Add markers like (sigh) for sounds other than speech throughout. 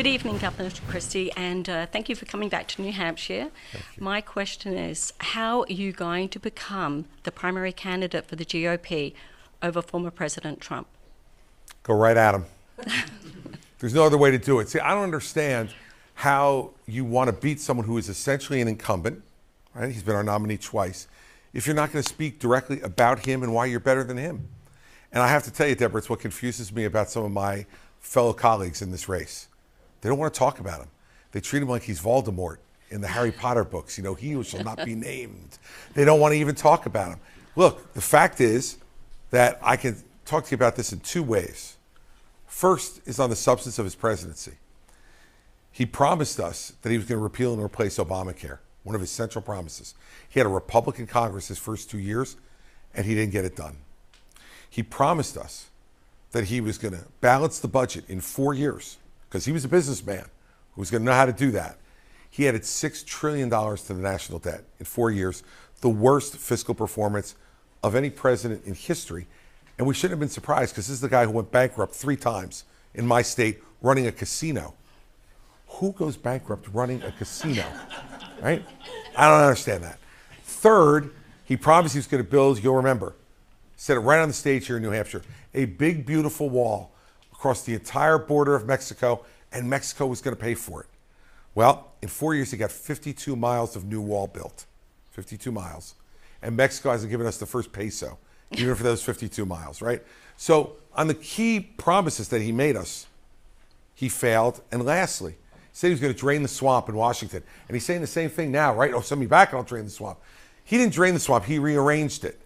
Good evening, Governor Christie, and uh, thank you for coming back to New Hampshire. My question is How are you going to become the primary candidate for the GOP over former President Trump? Go right at him. (laughs) There's no other way to do it. See, I don't understand how you want to beat someone who is essentially an incumbent, right? He's been our nominee twice, if you're not going to speak directly about him and why you're better than him. And I have to tell you, Deborah, it's what confuses me about some of my fellow colleagues in this race. They don't want to talk about him. They treat him like he's Voldemort in the Harry Potter books. You know, he who shall not be (laughs) named. They don't want to even talk about him. Look, the fact is that I can talk to you about this in two ways. First is on the substance of his presidency. He promised us that he was going to repeal and replace Obamacare, one of his central promises. He had a Republican Congress his first two years, and he didn't get it done. He promised us that he was going to balance the budget in four years because he was a businessman who was going to know how to do that. He added $6 trillion to the national debt in four years, the worst fiscal performance of any president in history. And we shouldn't have been surprised because this is the guy who went bankrupt three times in my state running a casino. Who goes bankrupt running a casino? (laughs) Right? I don't understand that. Third, he promised he was going to build, you'll remember, said it right on the stage here in New Hampshire, a big, beautiful wall across the entire border of Mexico, and Mexico was going to pay for it. Well, in four years, he got 52 miles of new wall built. 52 miles. And Mexico hasn't given us the first peso, even for those 52 miles, right? So, on the key promises that he made us, he failed. And lastly, he said he was going to drain the swamp in Washington. And he's saying the same thing now, right? Oh, send me back and I'll drain the swamp. He didn't drain the swamp, he rearranged it.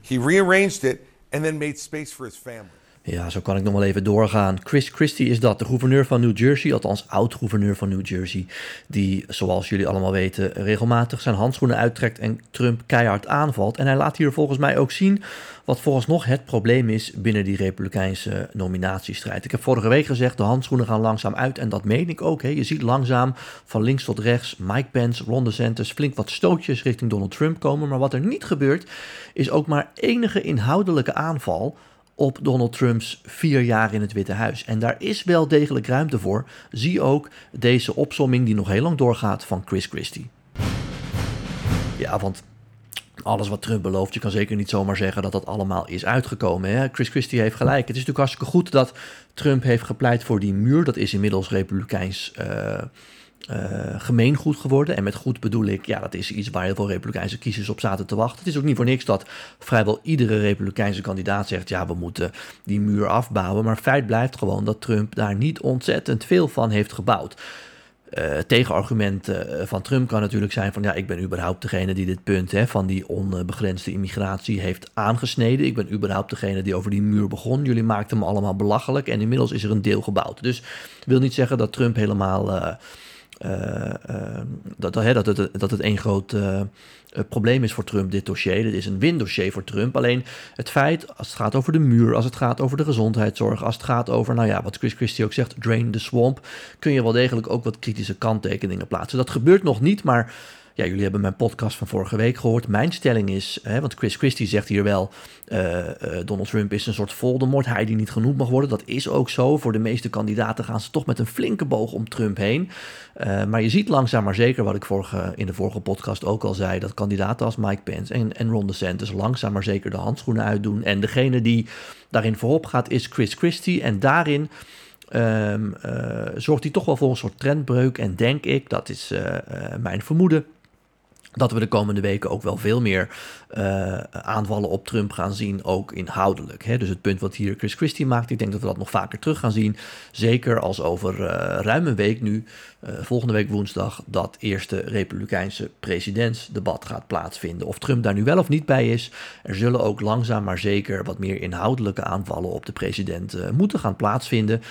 He rearranged it and then made space for his family. Ja, zo kan ik nog wel even doorgaan. Chris Christie is dat, de gouverneur van New Jersey, althans oud-gouverneur van New Jersey, die, zoals jullie allemaal weten, regelmatig zijn handschoenen uittrekt en Trump keihard aanvalt. En hij laat hier volgens mij ook zien wat volgens nog het probleem is binnen die Republikeinse nominatiestrijd. Ik heb vorige week gezegd, de handschoenen gaan langzaam uit en dat meen ik ook. Hè. Je ziet langzaam van links tot rechts Mike Pence, Ron DeSantis flink wat stootjes richting Donald Trump komen. Maar wat er niet gebeurt, is ook maar enige inhoudelijke aanval op Donald Trumps vier jaar in het Witte Huis. En daar is wel degelijk ruimte voor. Zie ook deze opsomming die nog heel lang doorgaat van Chris Christie. Ja, want alles wat Trump belooft, je kan zeker niet zomaar zeggen dat dat allemaal is uitgekomen. Hè? Chris Christie heeft gelijk. Het is natuurlijk hartstikke goed dat Trump heeft gepleit voor die muur. Dat is inmiddels republikeins uh, uh, gemeengoed geworden. En met goed bedoel ik, ja, dat is iets waar heel veel Republikeinse kiezers op zaten te wachten. Het is ook niet voor niks dat vrijwel iedere Republikeinse kandidaat zegt: ja, we moeten die muur afbouwen. Maar feit blijft gewoon dat Trump daar niet ontzettend veel van heeft gebouwd. Uh, tegenargument uh, van Trump kan natuurlijk zijn van ja, ik ben überhaupt degene die dit punt hè, van die onbegrensde immigratie heeft aangesneden. Ik ben überhaupt degene die over die muur begon. Jullie maakten me allemaal belachelijk en inmiddels is er een deel gebouwd. Dus wil niet zeggen dat Trump helemaal uh, dat, dat, dat, het, dat het één groot uh, probleem is voor Trump, dit dossier. Dit is een windossier voor Trump. Alleen het feit, als het gaat over de muur, als het gaat over de gezondheidszorg, als het gaat over, nou ja, wat Chris Christie ook zegt, drain the swamp, kun je wel degelijk ook wat kritische kanttekeningen plaatsen. Dat gebeurt nog niet, maar ja, jullie hebben mijn podcast van vorige week gehoord. Mijn stelling is, hè, want Chris Christie zegt hier wel, uh, uh, Donald Trump is een soort Voldemort, hij die niet genoemd mag worden. Dat is ook zo. Voor de meeste kandidaten gaan ze toch met een flinke boog om Trump heen. Uh, maar je ziet langzaam maar zeker, wat ik vorige, in de vorige podcast ook al zei, dat kandidaten als Mike Pence en, Ron DeSantis langzaam maar zeker de handschoenen uitdoen. En degene die daarin voorop gaat is Chris Christie. En daarin... Uh, zorgt hij toch wel voor een soort trendbreuk. En denk ik, dat is mijn vermoeden, dat we de komende weken ook wel veel meer uh, aanvallen op Trump gaan zien, ook inhoudelijk. Hè? Dus het punt wat hier Chris Christie maakt, ik denk dat we dat nog vaker terug gaan zien. Zeker als over uh, ruim een week nu, uh, volgende week woensdag, dat eerste Republikeinse presidentsdebat gaat plaatsvinden. Of Trump daar nu wel of niet bij is, er zullen ook langzaam maar zeker wat meer inhoudelijke aanvallen op de president moeten gaan plaatsvinden.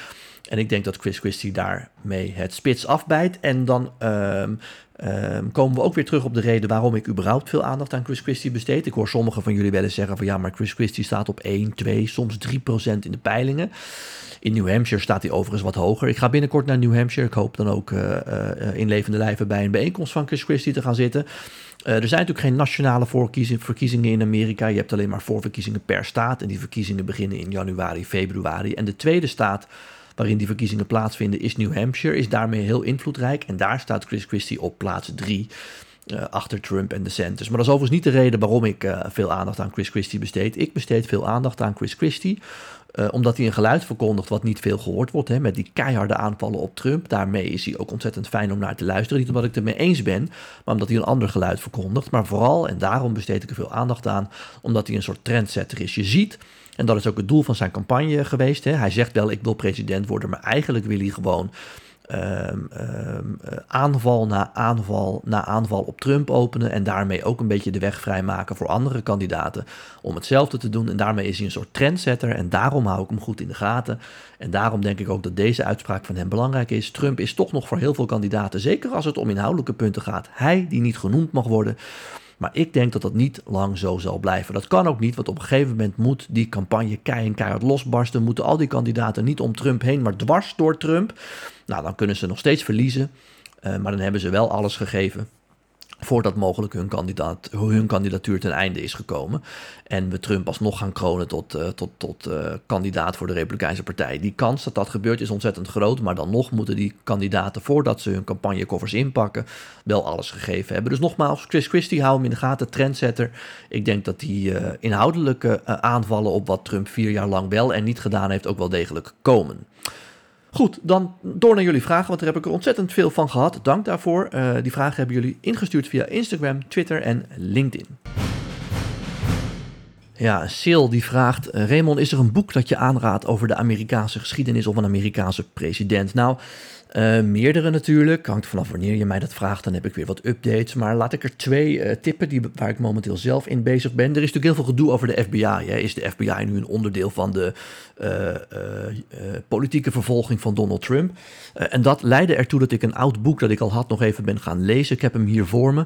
En ik denk dat Chris Christie daarmee het spits afbijt. En dan um, um, komen we ook weer terug op de reden waarom ik überhaupt veel aandacht aan Chris Christie besteed. Ik hoor sommigen van jullie wel eens zeggen van ja, maar Chris Christie staat op 1, 2, soms 3 procent in de peilingen. In New Hampshire staat hij overigens wat hoger. Ik ga binnenkort naar New Hampshire. Ik hoop dan ook uh, uh, in levende lijven bij een bijeenkomst van Chris Christie te gaan zitten. Uh, er zijn natuurlijk geen nationale verkiezingen in Amerika. Je hebt alleen maar voorverkiezingen per staat. En die verkiezingen beginnen in januari, februari. En de tweede staat waarin die verkiezingen plaatsvinden, is New Hampshire. Is daarmee heel invloedrijk. En daar staat Chris Christie op plaats drie. Uh, achter Trump en DeSantis. Maar dat is overigens niet de reden waarom ik uh, veel aandacht aan Chris Christie besteed. Ik besteed veel aandacht aan Chris Christie. Uh, omdat hij een geluid verkondigt wat niet veel gehoord wordt. Hè, met die keiharde aanvallen op Trump. Daarmee is hij ook ontzettend fijn om naar te luisteren. Niet omdat ik het ermee eens ben, maar omdat hij een ander geluid verkondigt. Maar vooral, en daarom besteed ik er veel aandacht aan, omdat hij een soort trendsetter is. Je ziet, en dat is ook het doel van zijn campagne geweest. Hè, hij zegt wel, ik wil president worden, maar eigenlijk wil hij gewoon Um, um, aanval na aanval na aanval op Trump openen en daarmee ook een beetje de weg vrijmaken voor andere kandidaten om hetzelfde te doen. En daarmee is hij een soort trendsetter en daarom hou ik hem goed in de gaten. En daarom denk ik ook dat deze uitspraak van hem belangrijk is. Trump is toch nog voor heel veel kandidaten, zeker als het om inhoudelijke punten gaat, hij die niet genoemd mag worden. Maar ik denk dat dat niet lang zo zal blijven. Dat kan ook niet, want op een gegeven moment moet die campagne kei en keihard losbarsten. Moeten al die kandidaten niet om Trump heen, maar dwars door Trump. Nou, dan kunnen ze nog steeds verliezen. Uh, maar dan hebben ze wel alles gegeven voordat mogelijk hun, kandidaat, hun kandidatuur ten einde is gekomen. En we Trump alsnog gaan kronen tot, uh, tot, tot uh, kandidaat voor de Republikeinse Partij. Die kans dat dat gebeurt is ontzettend groot, maar dan nog moeten die kandidaten, voordat ze hun campagnekoffers inpakken, wel alles gegeven hebben. Dus nogmaals, Chris Christie, hou hem in de gaten, trendsetter. Ik denk dat die inhoudelijke aanvallen op wat Trump vier jaar lang wel en niet gedaan heeft, ook wel degelijk komen. Goed, dan door naar jullie vragen, want daar heb ik er ontzettend veel van gehad. Dank daarvoor. Uh, die vragen hebben jullie ingestuurd via Instagram, Twitter en LinkedIn. Ja, Sil die vraagt: uh, Raymond, is er een boek dat je aanraadt over de Amerikaanse geschiedenis of een Amerikaanse president? Nou, uh, meerdere natuurlijk. Hangt vanaf wanneer je mij dat vraagt, dan heb ik weer wat updates. Maar laat ik er twee uh, tippen die, waar ik momenteel zelf in bezig ben. Er is natuurlijk heel veel gedoe over de FBI. Is de FBI nu een onderdeel van de uh, politieke vervolging van Donald Trump? en dat leidde ertoe dat ik een oud boek dat ik al had nog even ben gaan lezen. Ik heb hem hier voor me.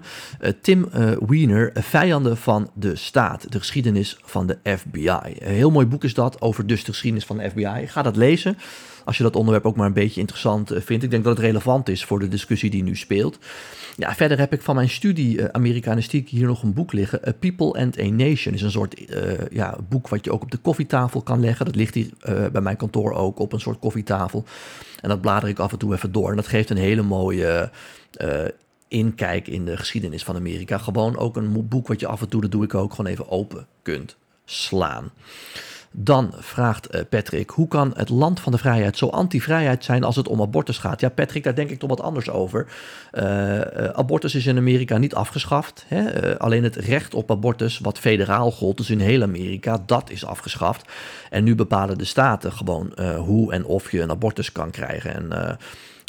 Tim Wiener, Vijanden van de Staat. De geschiedenis van de FBI. Een heel mooi boek is dat over dus de geschiedenis van de FBI. Ga dat lezen als je dat onderwerp ook maar een beetje interessant eh, vindt. Ik denk dat het relevant is voor de discussie die nu speelt. Ja, verder heb ik van mijn studie uh, Amerikanistiek hier nog een boek liggen. A People and a Nation is een soort uh, ja, boek wat je ook op de koffietafel kan leggen. Dat ligt hier bij mijn kantoor ook op een soort koffietafel. En dat blader ik af en toe even door. En dat geeft een hele mooie inkijk in de geschiedenis van Amerika. Gewoon ook een boek wat je af en toe, dat doe ik ook, gewoon even open kunt slaan. Dan vraagt eh, Patrick, hoe kan het land van de vrijheid zo anti-vrijheid zijn als het om abortus gaat? Ja, Patrick, daar denk ik toch wat anders over. Uh, abortus is in Amerika niet afgeschaft. Hè? Alleen het recht op abortus, wat federaal gold, dus in heel Amerika, dat is afgeschaft. En nu bepalen de staten gewoon hoe en of je een abortus kan krijgen. En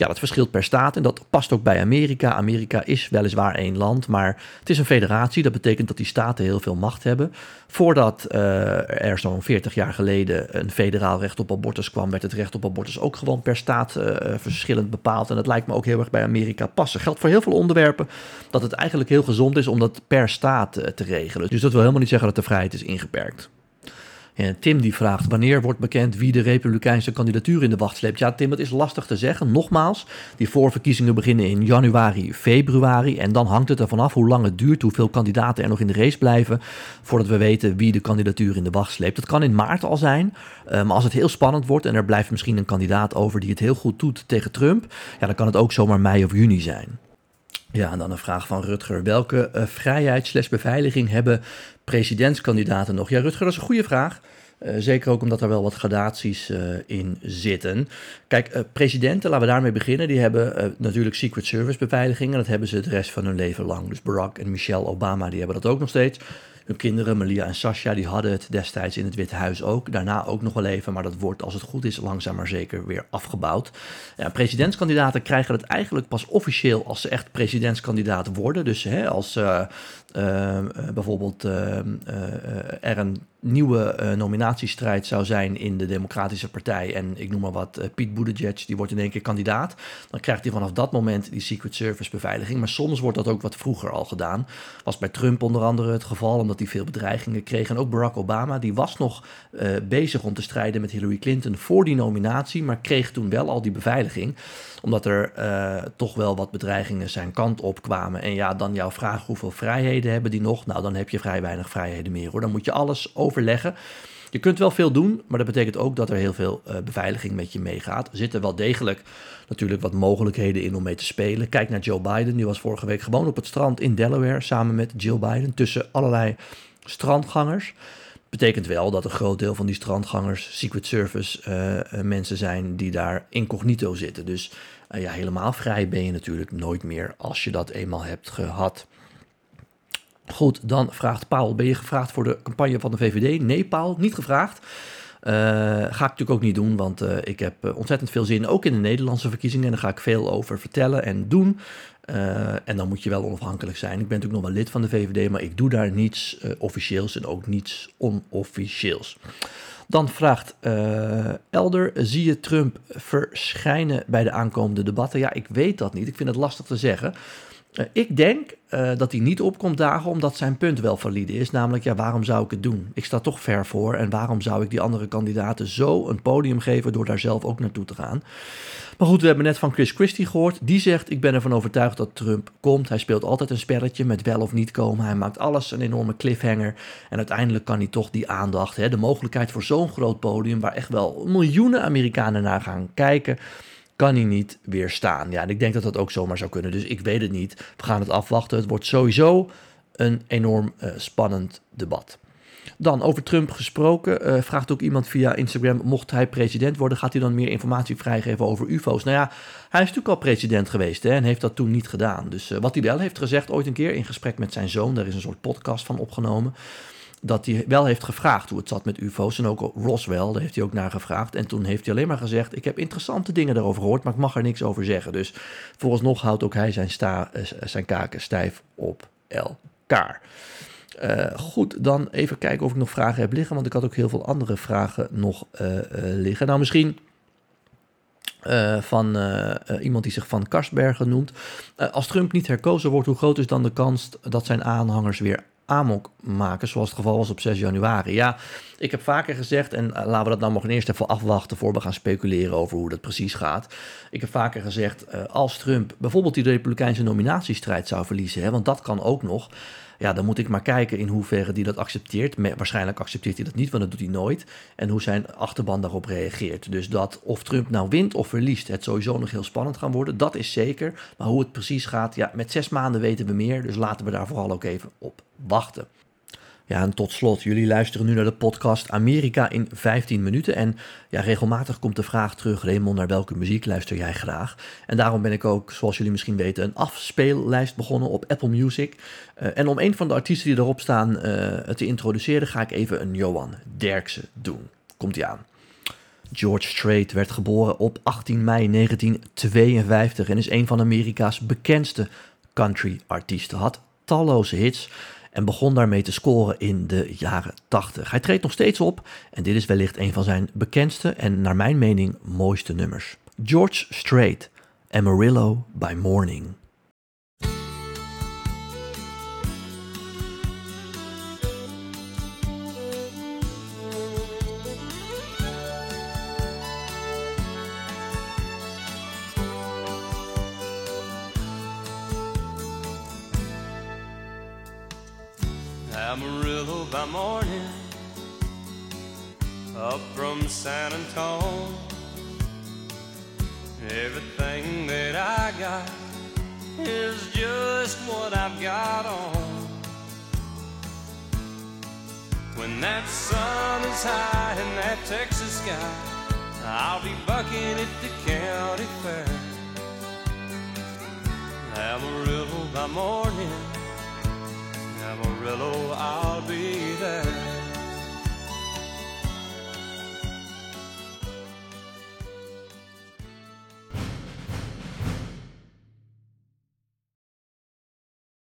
ja, dat verschilt per staat en dat past ook bij Amerika. Amerika is weliswaar één land, maar het is een federatie. Dat betekent dat die staten heel veel macht hebben. Voordat uh, er zo'n 40 jaar geleden een federaal recht op abortus kwam, werd het recht op abortus ook gewoon per staat uh, verschillend bepaald. En dat lijkt me ook heel erg bij Amerika passen. Geldt voor heel veel onderwerpen dat het eigenlijk heel gezond is om dat per staat te regelen. Dus dat wil helemaal niet zeggen dat de vrijheid is ingeperkt. En Tim die vraagt, wanneer wordt bekend wie de Republikeinse kandidatuur in de wacht sleept? Ja, Tim, het is lastig te zeggen. Nogmaals, die voorverkiezingen beginnen in januari, februari. En dan hangt het er vanaf hoe lang het duurt, hoeveel kandidaten er nog in de race blijven, voordat we weten wie de kandidatuur in de wacht sleept. Dat kan in maart al zijn, uh, maar als het heel spannend wordt en er blijft misschien een kandidaat over die het heel goed doet tegen Trump, ja, dan kan het ook zomaar mei of juni zijn. Ja, en dan een vraag van Rutger. Welke uh, vrijheid beveiliging hebben presidentskandidaten nog? Ja, Rutger, dat is een goede vraag. Uh, zeker ook omdat er wel wat gradaties uh, in zitten. Kijk, uh, presidenten, laten we daarmee beginnen, die hebben natuurlijk Secret Service beveiliging. En dat hebben ze de rest van hun leven lang. Dus Barack en Michelle Obama, die hebben dat ook nog steeds. Hun kinderen, Malia en Sasha, die hadden het destijds in het Witte Huis ook. Daarna ook nog wel even, maar dat wordt als het goed is langzaam maar zeker weer afgebouwd. Ja, presidentskandidaten krijgen het eigenlijk pas officieel als ze echt presidentskandidaat worden. Dus hè, als uh, bijvoorbeeld uh, er een nieuwe uh, nominatiestrijd zou zijn in de Democratische Partij. En ik noem maar wat, uh, Piet Buttigieg, die wordt in één keer kandidaat. Dan krijgt hij vanaf dat moment die Secret Service beveiliging. Maar soms wordt dat ook wat vroeger al gedaan. Was bij Trump onder andere het geval, omdat hij veel bedreigingen kreeg. En ook Barack Obama, die was nog uh, bezig om te strijden met Hillary Clinton voor die nominatie. Maar kreeg toen wel al die beveiliging omdat er uh, toch wel wat bedreigingen zijn kant op kwamen. En ja, dan jouw vraag: hoeveel vrijheden hebben die nog? Nou, dan heb je vrij weinig vrijheden meer hoor. Dan moet je alles overleggen. Je kunt wel veel doen, maar dat betekent ook dat er heel veel uh, beveiliging met je meegaat. Er zitten wel degelijk natuurlijk wat mogelijkheden in om mee te spelen. Kijk naar Joe Biden, die was vorige week gewoon op het strand in Delaware samen met Jill Biden tussen allerlei strandgangers. Betekent wel dat een groot deel van die strandgangers Secret Service uh, mensen zijn die daar incognito zitten. Dus uh, ja, helemaal vrij ben je natuurlijk nooit meer als je dat eenmaal hebt gehad. Goed, dan vraagt Paul, ben je gevraagd voor de campagne van de VVD? Nee, Paul, niet gevraagd. Ga ik natuurlijk ook niet doen, want ik heb ontzettend veel zin, ook in de Nederlandse verkiezingen. En daar ga ik veel over vertellen en doen. En dan moet je wel onafhankelijk zijn. Ik ben natuurlijk nog wel lid van de VVD, maar ik doe daar niets officieels en ook niets onofficieels. Dan vraagt Elder, zie je Trump verschijnen bij de aankomende debatten? Ja, ik weet dat niet. Ik vind het lastig te zeggen. Uh, ik denk uh, dat hij niet opkomt dagen omdat zijn punt wel valide is. Namelijk, ja, waarom zou ik het doen? Ik sta toch ver voor. En waarom zou ik die andere kandidaten zo een podium geven door daar zelf ook naartoe te gaan? Maar goed, we hebben net van Chris Christie gehoord. Die zegt, ik ben ervan overtuigd dat Trump komt. Hij speelt altijd een spelletje met wel of niet komen. Hij maakt alles een enorme cliffhanger. En uiteindelijk kan hij toch die aandacht, hè, de mogelijkheid voor zo'n groot podium... waar echt wel miljoenen Amerikanen naar gaan kijken kan hij niet weerstaan. Ja, en ik denk dat dat ook zomaar zou kunnen. Dus ik weet het niet. We gaan het afwachten. Het wordt sowieso een enorm uh, spannend debat. Dan over Trump gesproken, uh, vraagt ook iemand via Instagram: mocht hij president worden, gaat hij dan meer informatie vrijgeven over UFO's? Nou ja, hij is natuurlijk al president geweest hè, en heeft dat toen niet gedaan. Dus uh, wat hij wel heeft gezegd ooit een keer in gesprek met zijn zoon, daar is een soort podcast van opgenomen dat hij wel heeft gevraagd hoe het zat met UFO's. En ook Roswell, daar heeft hij ook naar gevraagd. En toen heeft hij alleen maar gezegd: Ik heb interessante dingen daarover gehoord, maar ik mag er niks over zeggen. Dus vooralsnog houdt ook hij zijn, sta, uh, zijn kaken stijf op elkaar. Uh, goed, dan even kijken of ik nog vragen heb liggen. Want ik had ook heel veel andere vragen nog uh, liggen. Nou, misschien. Van iemand die zich van Karstbergen noemt. als Trump niet herkozen wordt, hoe groot is dan de kans dat zijn aanhangers weer amok maken, zoals het geval was op 6 januari. Ja, ik heb vaker gezegd, en eh, laten we dat nou nog eerst even afwachten voor we gaan speculeren over hoe dat precies gaat. Ik heb vaker gezegd, uh, als Trump bijvoorbeeld die Republikeinse nominatiestrijd zou verliezen, hè, want dat kan ook nog, ja, dan moet ik maar kijken in hoeverre die dat accepteert. Waarschijnlijk accepteert hij dat niet, want dat doet hij nooit. En hoe zijn achterban daarop reageert. Dus dat of Trump nou wint of verliest, het sowieso nog heel spannend gaan worden. Dat is zeker. Maar hoe het precies gaat, ja, met zes maanden weten we meer. Dus laten we daar vooral ook even op wachten. En tot slot, jullie luisteren nu naar de podcast Amerika in 15 minuten. En ja, regelmatig komt de vraag terug, Raymond, naar welke muziek luister jij graag? En daarom ben ik ook, zoals jullie misschien weten, een afspeellijst begonnen op Apple Music. Uh, en om een van de artiesten die erop staan uh, te introduceren, ga ik even een Johan Derksen doen. Komt ie aan. George Strait werd geboren op 18 mei 1952 en is een van Amerika's bekendste country-artiesten. Had talloze hits en begon daarmee te scoren in de jaren 80. Hij treedt nog steeds op en dit is wellicht een van zijn bekendste en naar mijn mening mooiste nummers. George Strait, Amarillo by Morning. Amarillo by morning, up from San Antonio. Everything that I got is just what I've got on. When that sun is high in that Texas sky, I'll be bucking at the county fair. Amarillo by morning Amarillo I'll be